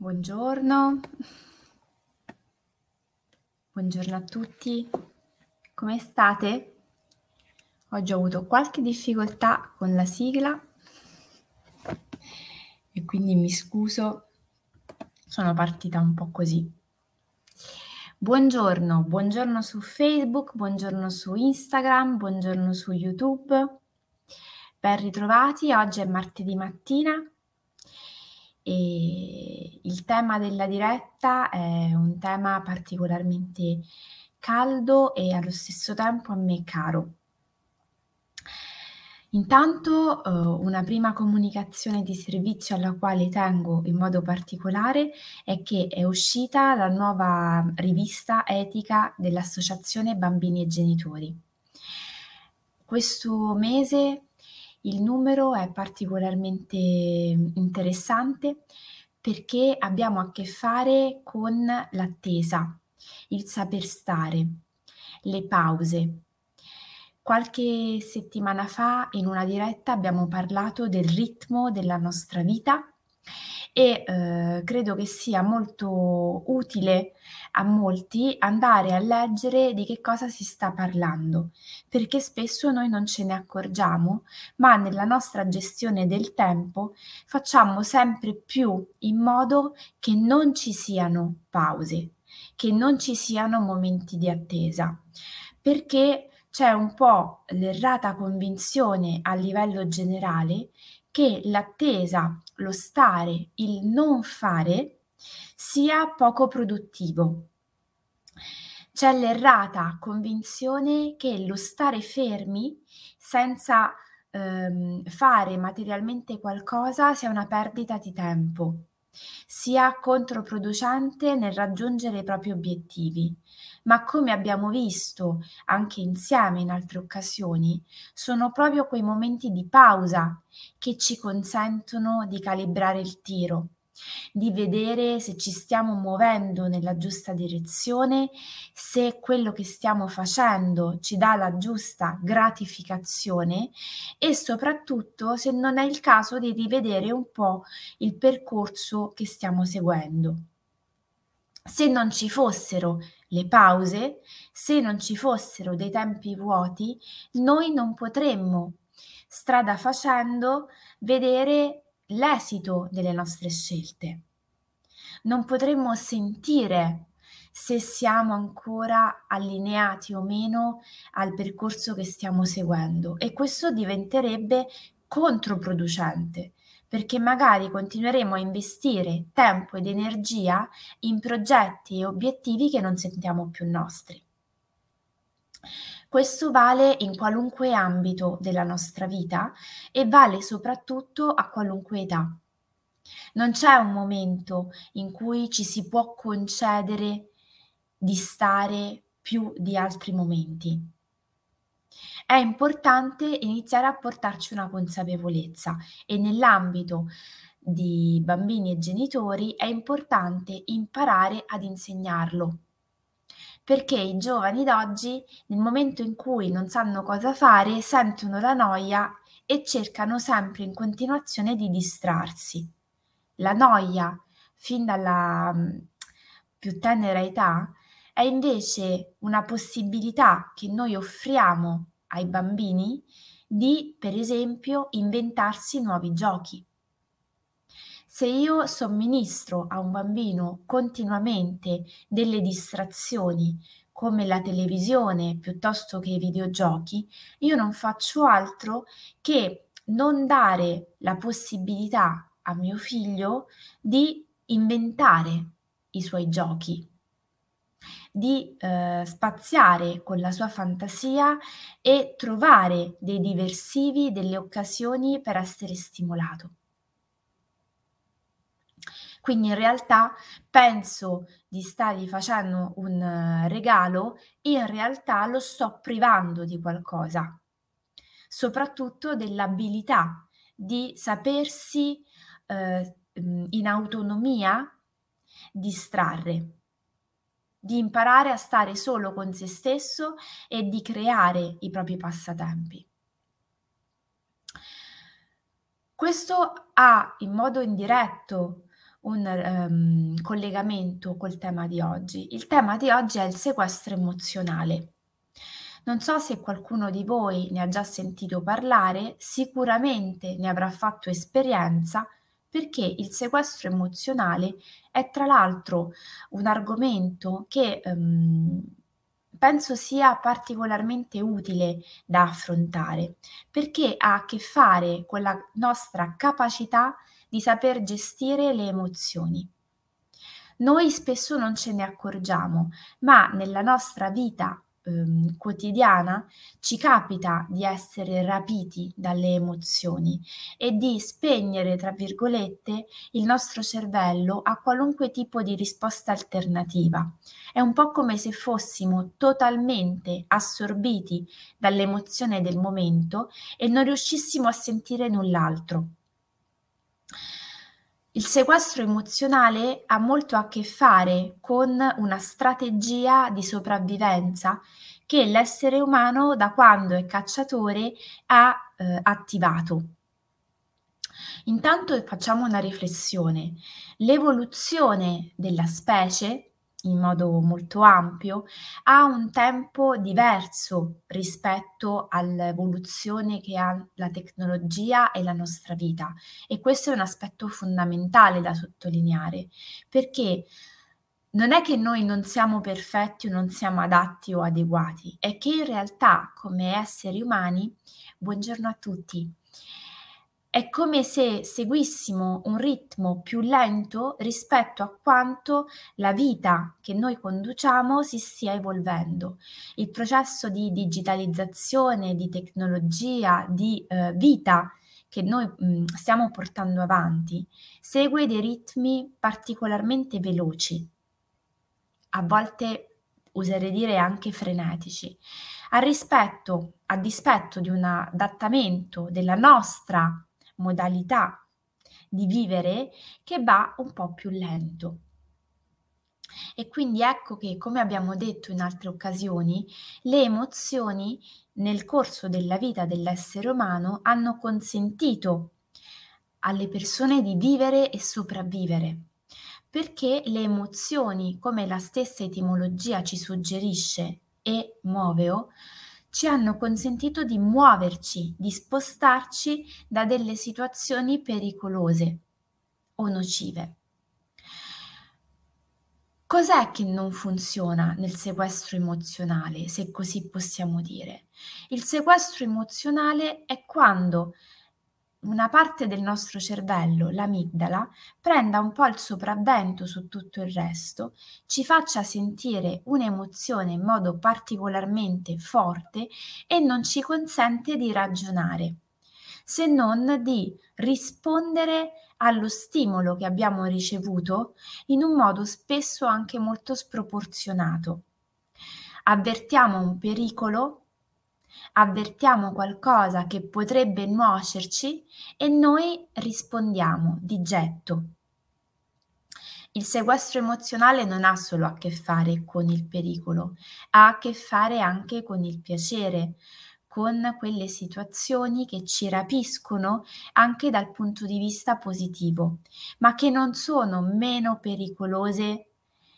Buongiorno. Buongiorno a tutti. Come state? Oggi ho avuto qualche difficoltà con la sigla e quindi mi scuso, sono partita un po' così. Buongiorno, buongiorno su Facebook, buongiorno su Instagram, buongiorno su YouTube. Ben ritrovati, oggi è martedì mattina e il tema della diretta è un tema particolarmente caldo e allo stesso tempo a me caro. Intanto eh, una prima comunicazione di servizio alla quale tengo in modo particolare è che è uscita la nuova rivista etica dell'Associazione Bambini e Genitori. Questo mese il numero è particolarmente interessante perché abbiamo a che fare con l'attesa, il saper stare, le pause, Qualche settimana fa in una diretta abbiamo parlato del ritmo della nostra vita e eh, credo che sia molto utile a molti andare a leggere di che cosa si sta parlando, perché spesso noi non ce ne accorgiamo, ma nella nostra gestione del tempo facciamo sempre più in modo che non ci siano pause, che non ci siano momenti di attesa, perché c'è un po' l'errata convinzione a livello generale che l'attesa, lo stare, il non fare sia poco produttivo. C'è l'errata convinzione che lo stare fermi senza ehm, fare materialmente qualcosa sia una perdita di tempo, sia controproducente nel raggiungere i propri obiettivi ma come abbiamo visto anche insieme in altre occasioni, sono proprio quei momenti di pausa che ci consentono di calibrare il tiro, di vedere se ci stiamo muovendo nella giusta direzione, se quello che stiamo facendo ci dà la giusta gratificazione e soprattutto se non è il caso di rivedere un po' il percorso che stiamo seguendo. Se non ci fossero le pause, se non ci fossero dei tempi vuoti, noi non potremmo, strada facendo, vedere l'esito delle nostre scelte. Non potremmo sentire se siamo ancora allineati o meno al percorso che stiamo seguendo e questo diventerebbe controproducente perché magari continueremo a investire tempo ed energia in progetti e obiettivi che non sentiamo più nostri. Questo vale in qualunque ambito della nostra vita e vale soprattutto a qualunque età. Non c'è un momento in cui ci si può concedere di stare più di altri momenti è importante iniziare a portarci una consapevolezza e nell'ambito di bambini e genitori è importante imparare ad insegnarlo. Perché i giovani d'oggi, nel momento in cui non sanno cosa fare, sentono la noia e cercano sempre in continuazione di distrarsi. La noia, fin dalla mm, più tenera età, è invece una possibilità che noi offriamo ai bambini di, per esempio, inventarsi nuovi giochi. Se io somministro a un bambino continuamente delle distrazioni come la televisione piuttosto che i videogiochi, io non faccio altro che non dare la possibilità a mio figlio di inventare i suoi giochi, di eh, spaziare con la sua fantasia e trovare dei diversivi, delle occasioni per essere stimolato. Quindi in realtà penso di stargli facendo un uh, regalo, in realtà lo sto privando di qualcosa, soprattutto dell'abilità di sapersi uh, in autonomia distrarre di imparare a stare solo con se stesso e di creare i propri passatempi. Questo ha in modo indiretto un ehm, collegamento col tema di oggi. Il tema di oggi è il sequestro emozionale. Non so se qualcuno di voi ne ha già sentito parlare, sicuramente ne avrà fatto esperienza perché il sequestro emozionale è tra l'altro un argomento che ehm, penso sia particolarmente utile da affrontare perché ha a che fare con la nostra capacità di saper gestire le emozioni. Noi spesso non ce ne accorgiamo, ma nella nostra vita ehm, quotidiana ci capita di essere rapiti dalle emozioni e di spegnere, tra virgolette, il nostro cervello a qualunque tipo di risposta alternativa. È un po' come se fossimo totalmente assorbiti dall'emozione del momento e non riuscissimo a sentire null'altro. Il sequestro emozionale ha molto a che fare con una strategia di sopravvivenza che l'essere umano da quando è cacciatore ha eh, attivato. Intanto facciamo una riflessione. L'evoluzione della specie in modo molto ampio, ha un tempo diverso rispetto all'evoluzione che ha la tecnologia e la nostra vita. E questo è un aspetto fondamentale da sottolineare perché non è che noi non siamo perfetti o non siamo adatti o adeguati, è che in realtà come esseri umani, buongiorno a tutti, è come se seguissimo un ritmo più lento rispetto a quanto la vita che noi conduciamo si stia evolvendo. Il processo di digitalizzazione, di tecnologia, di eh, vita che noi mh, stiamo portando avanti segue dei ritmi particolarmente veloci, a volte oserei dire anche frenetici, a rispetto, a dispetto di un adattamento della nostra modalità di vivere che va un po' più lento. E quindi ecco che, come abbiamo detto in altre occasioni, le emozioni nel corso della vita dell'essere umano hanno consentito alle persone di vivere e sopravvivere, perché le emozioni, come la stessa etimologia ci suggerisce, e muoveo, ci hanno consentito di muoverci, di spostarci da delle situazioni pericolose o nocive. Cos'è che non funziona nel sequestro emozionale, se così possiamo dire? Il sequestro emozionale è quando una parte del nostro cervello, l'amigdala, prenda un po' il sopravvento su tutto il resto, ci faccia sentire un'emozione in modo particolarmente forte e non ci consente di ragionare, se non di rispondere allo stimolo che abbiamo ricevuto in un modo spesso anche molto sproporzionato. Avvertiamo un pericolo avvertiamo qualcosa che potrebbe nuocerci e noi rispondiamo di getto. Il sequestro emozionale non ha solo a che fare con il pericolo, ha a che fare anche con il piacere, con quelle situazioni che ci rapiscono anche dal punto di vista positivo, ma che non sono meno pericolose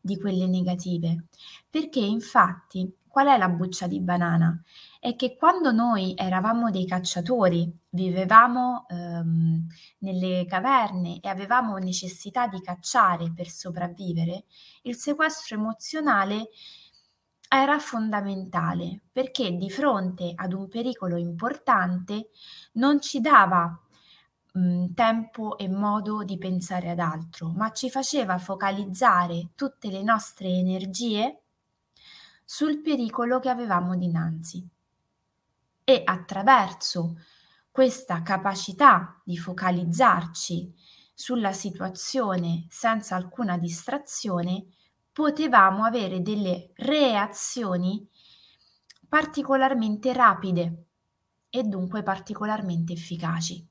di quelle negative, perché infatti qual è la buccia di banana? è che quando noi eravamo dei cacciatori, vivevamo ehm, nelle caverne e avevamo necessità di cacciare per sopravvivere, il sequestro emozionale era fondamentale perché di fronte ad un pericolo importante non ci dava mh, tempo e modo di pensare ad altro, ma ci faceva focalizzare tutte le nostre energie sul pericolo che avevamo dinanzi e attraverso questa capacità di focalizzarci sulla situazione senza alcuna distrazione, potevamo avere delle reazioni particolarmente rapide e dunque particolarmente efficaci.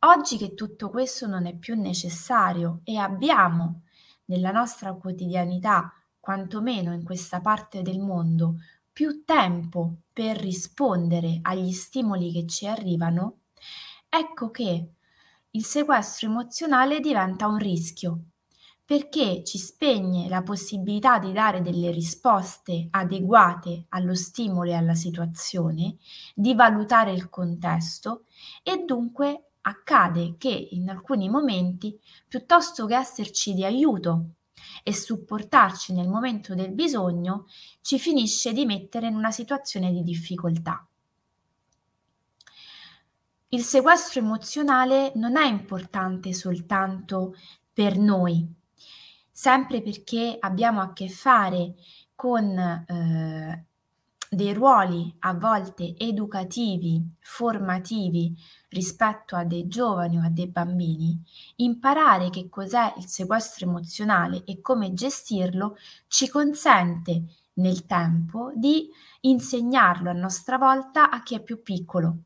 Oggi che tutto questo non è più necessario e abbiamo nella nostra quotidianità, quantomeno in questa parte del mondo, più tempo per rispondere agli stimoli che ci arrivano, ecco che il sequestro emozionale diventa un rischio perché ci spegne la possibilità di dare delle risposte adeguate allo stimolo e alla situazione, di valutare il contesto e dunque accade che in alcuni momenti, piuttosto che esserci di aiuto e supportarci nel momento del bisogno, ci finisce di mettere in una situazione di difficoltà. Il sequestro emozionale non è importante soltanto per noi, sempre perché abbiamo a che fare con eh, dei ruoli a volte educativi, formativi rispetto a dei giovani o a dei bambini, imparare che cos'è il sequestro emozionale e come gestirlo ci consente nel tempo di insegnarlo a nostra volta a chi è più piccolo.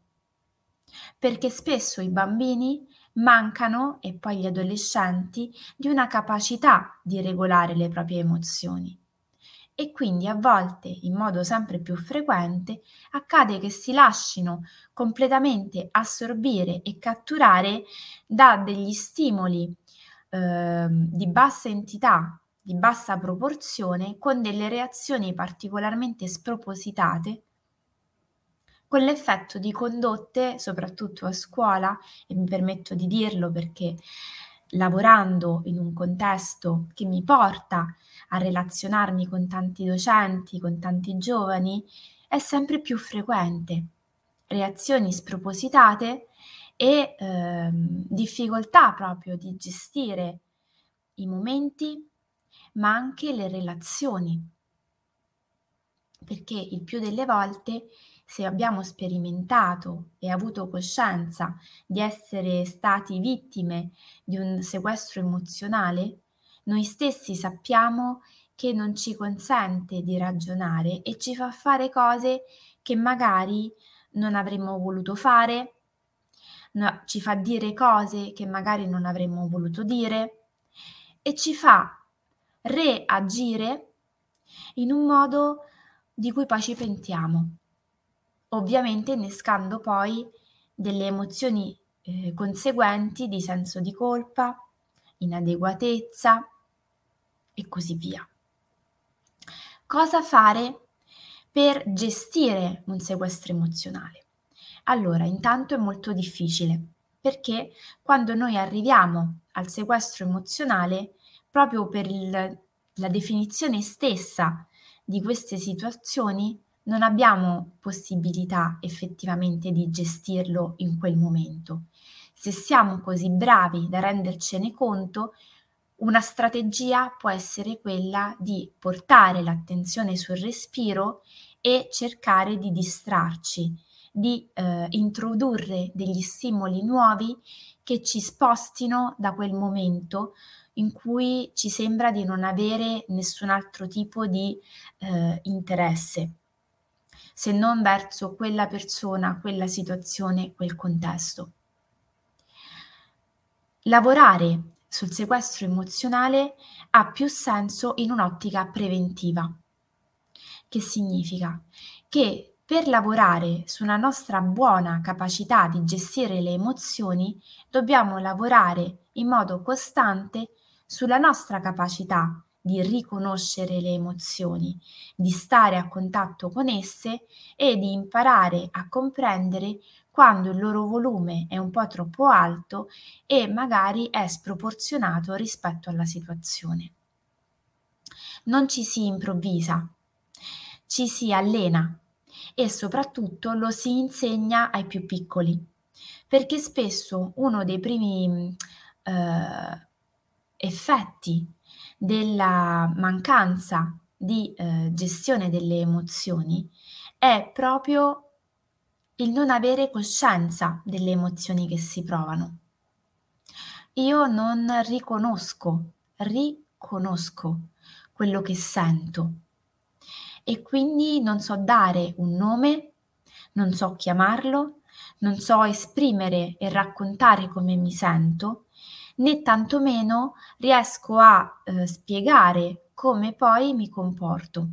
Perché spesso i bambini mancano, e poi gli adolescenti, di una capacità di regolare le proprie emozioni. E quindi a volte, in modo sempre più frequente, accade che si lasciano completamente assorbire e catturare da degli stimoli eh, di bassa entità, di bassa proporzione, con delle reazioni particolarmente spropositate con l'effetto di condotte, soprattutto a scuola, e mi permetto di dirlo perché lavorando in un contesto che mi porta a relazionarmi con tanti docenti, con tanti giovani, è sempre più frequente. Reazioni spropositate e eh, difficoltà proprio di gestire i momenti, ma anche le relazioni. Perché il più delle volte se abbiamo sperimentato e avuto coscienza di essere stati vittime di un sequestro emozionale, noi stessi sappiamo che non ci consente di ragionare e ci fa fare cose che magari non avremmo voluto fare, no, ci fa dire cose che magari non avremmo voluto dire e ci fa reagire in un modo di cui poi ci pentiamo ovviamente innescando poi delle emozioni eh, conseguenti di senso di colpa, inadeguatezza e così via. Cosa fare per gestire un sequestro emozionale? Allora, intanto è molto difficile perché quando noi arriviamo al sequestro emozionale, proprio per il, la definizione stessa di queste situazioni, non abbiamo possibilità effettivamente di gestirlo in quel momento. Se siamo così bravi da rendercene conto, una strategia può essere quella di portare l'attenzione sul respiro e cercare di distrarci, di eh, introdurre degli stimoli nuovi che ci spostino da quel momento in cui ci sembra di non avere nessun altro tipo di eh, interesse se non verso quella persona, quella situazione, quel contesto. Lavorare sul sequestro emozionale ha più senso in un'ottica preventiva. Che significa? Che per lavorare su una nostra buona capacità di gestire le emozioni dobbiamo lavorare in modo costante sulla nostra capacità di riconoscere le emozioni, di stare a contatto con esse e di imparare a comprendere quando il loro volume è un po' troppo alto e magari è sproporzionato rispetto alla situazione. Non ci si improvvisa, ci si allena e soprattutto lo si insegna ai più piccoli, perché spesso uno dei primi eh, effetti della mancanza di eh, gestione delle emozioni è proprio il non avere coscienza delle emozioni che si provano. Io non riconosco, riconosco quello che sento e quindi non so dare un nome, non so chiamarlo, non so esprimere e raccontare come mi sento né tantomeno riesco a eh, spiegare come poi mi comporto.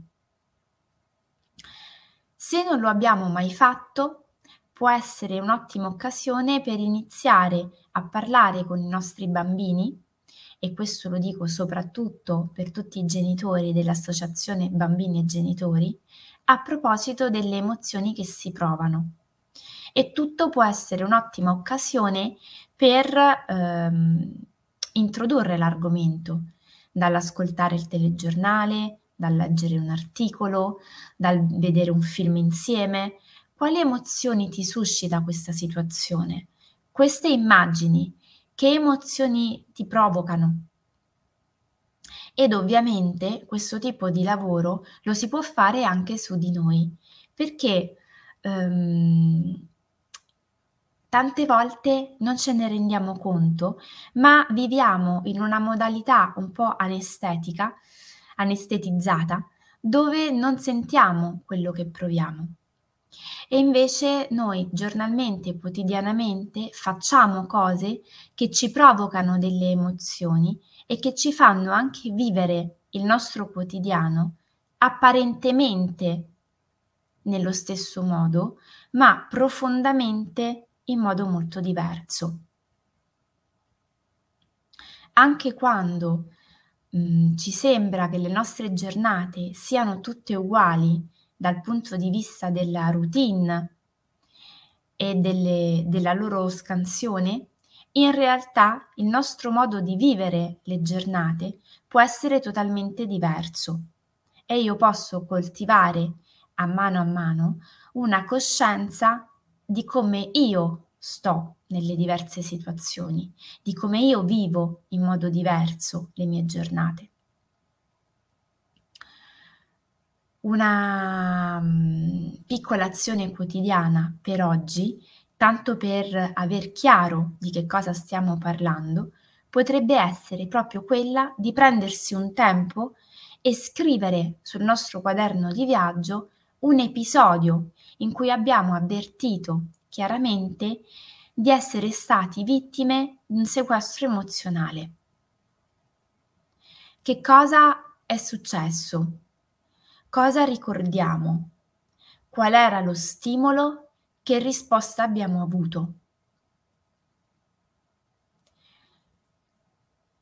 Se non lo abbiamo mai fatto, può essere un'ottima occasione per iniziare a parlare con i nostri bambini e questo lo dico soprattutto per tutti i genitori dell'associazione Bambini e Genitori, a proposito delle emozioni che si provano. E tutto può essere un'ottima occasione per ehm, introdurre l'argomento, dall'ascoltare il telegiornale, dal leggere un articolo, dal vedere un film insieme. Quali emozioni ti suscita questa situazione? Queste immagini, che emozioni ti provocano? Ed ovviamente questo tipo di lavoro lo si può fare anche su di noi, perché um, tante volte non ce ne rendiamo conto, ma viviamo in una modalità un po' anestetica, anestetizzata, dove non sentiamo quello che proviamo. E invece noi giornalmente, quotidianamente facciamo cose che ci provocano delle emozioni e che ci fanno anche vivere il nostro quotidiano apparentemente nello stesso modo, ma profondamente in modo molto diverso. Anche quando mh, mm, ci sembra che le nostre giornate siano tutte uguali dal punto di vista della routine e delle, della loro scansione, in realtà il nostro modo di vivere le giornate può essere totalmente diverso e io posso coltivare a mano a mano una coscienza di come io sto nelle diverse situazioni, di come io vivo in modo diverso le mie giornate. Una um, piccola azione quotidiana per oggi, tanto per aver chiaro di che cosa stiamo parlando, potrebbe essere proprio quella di prendersi un tempo e scrivere sul nostro quaderno di viaggio un episodio in cui abbiamo avvertito chiaramente di essere stati vittime di un sequestro emozionale. Che cosa è successo? Cosa ricordiamo? Qual era lo stimolo? Che risposta abbiamo avuto?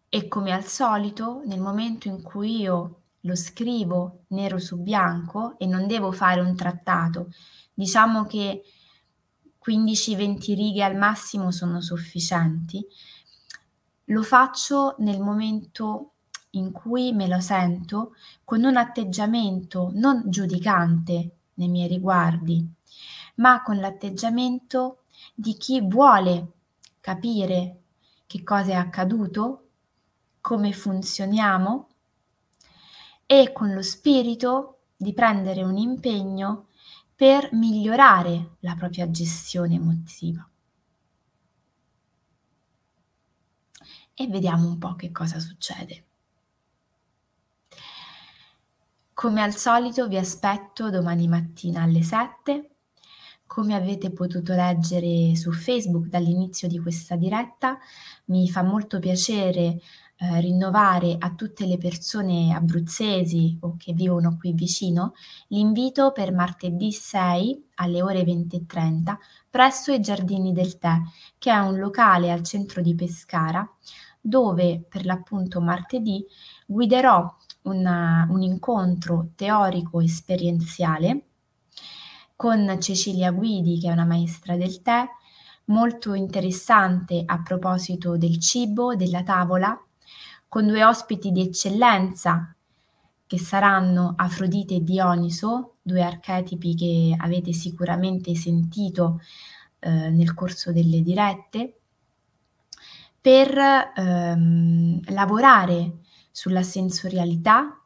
E come al solito, nel momento in cui io lo scrivo nero su bianco e non devo fare un trattato, diciamo che 15-20 righe al massimo sono sufficienti. Lo faccio nel momento in cui me lo sento con un atteggiamento non giudicante nei miei riguardi, ma con l'atteggiamento di chi vuole capire che cosa è accaduto, come funzioniamo e con lo spirito di prendere un impegno per migliorare la propria gestione emotiva. E vediamo un po' che cosa succede. Come al solito vi aspetto domani mattina alle 7. Come avete potuto leggere su Facebook dall'inizio di questa diretta, mi fa molto piacere eh, rinnovare a tutte le persone abruzzesi o che vivono qui vicino l'invito per martedì 6 alle ore 20.30 presso i Giardini del Tè, che è un locale al centro di Pescara, dove per l'appunto martedì guiderò una, un incontro teorico esperienziale con Cecilia Guidi, che è una maestra del tè, molto interessante a proposito del cibo, della tavola con due ospiti di eccellenza che saranno Afrodite e Dioniso, due archetipi che avete sicuramente sentito eh, nel corso delle dirette, per ehm, lavorare sulla sensorialità,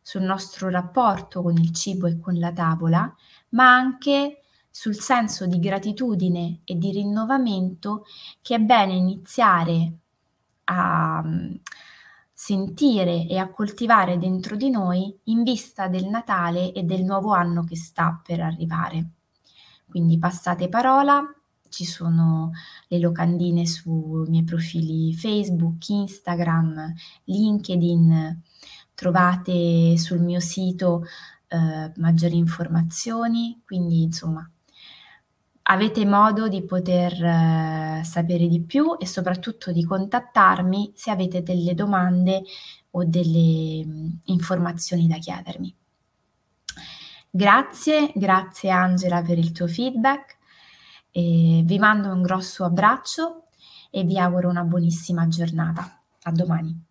sul nostro rapporto con il cibo e con la tavola, ma anche sul senso di gratitudine e di rinnovamento che è bene iniziare a, sentire e a coltivare dentro di noi in vista del Natale e del nuovo anno che sta per arrivare. Quindi passate parola, ci sono le locandine sui miei profili Facebook, Instagram, LinkedIn, trovate sul mio sito eh, maggiori informazioni, quindi insomma avete modo di poter eh, sapere di più e soprattutto di contattarmi se avete delle domande o delle mh, informazioni da chiedermi. Grazie, grazie Angela per il tuo feedback. E vi mando un grosso abbraccio e vi auguro una buonissima giornata. A domani.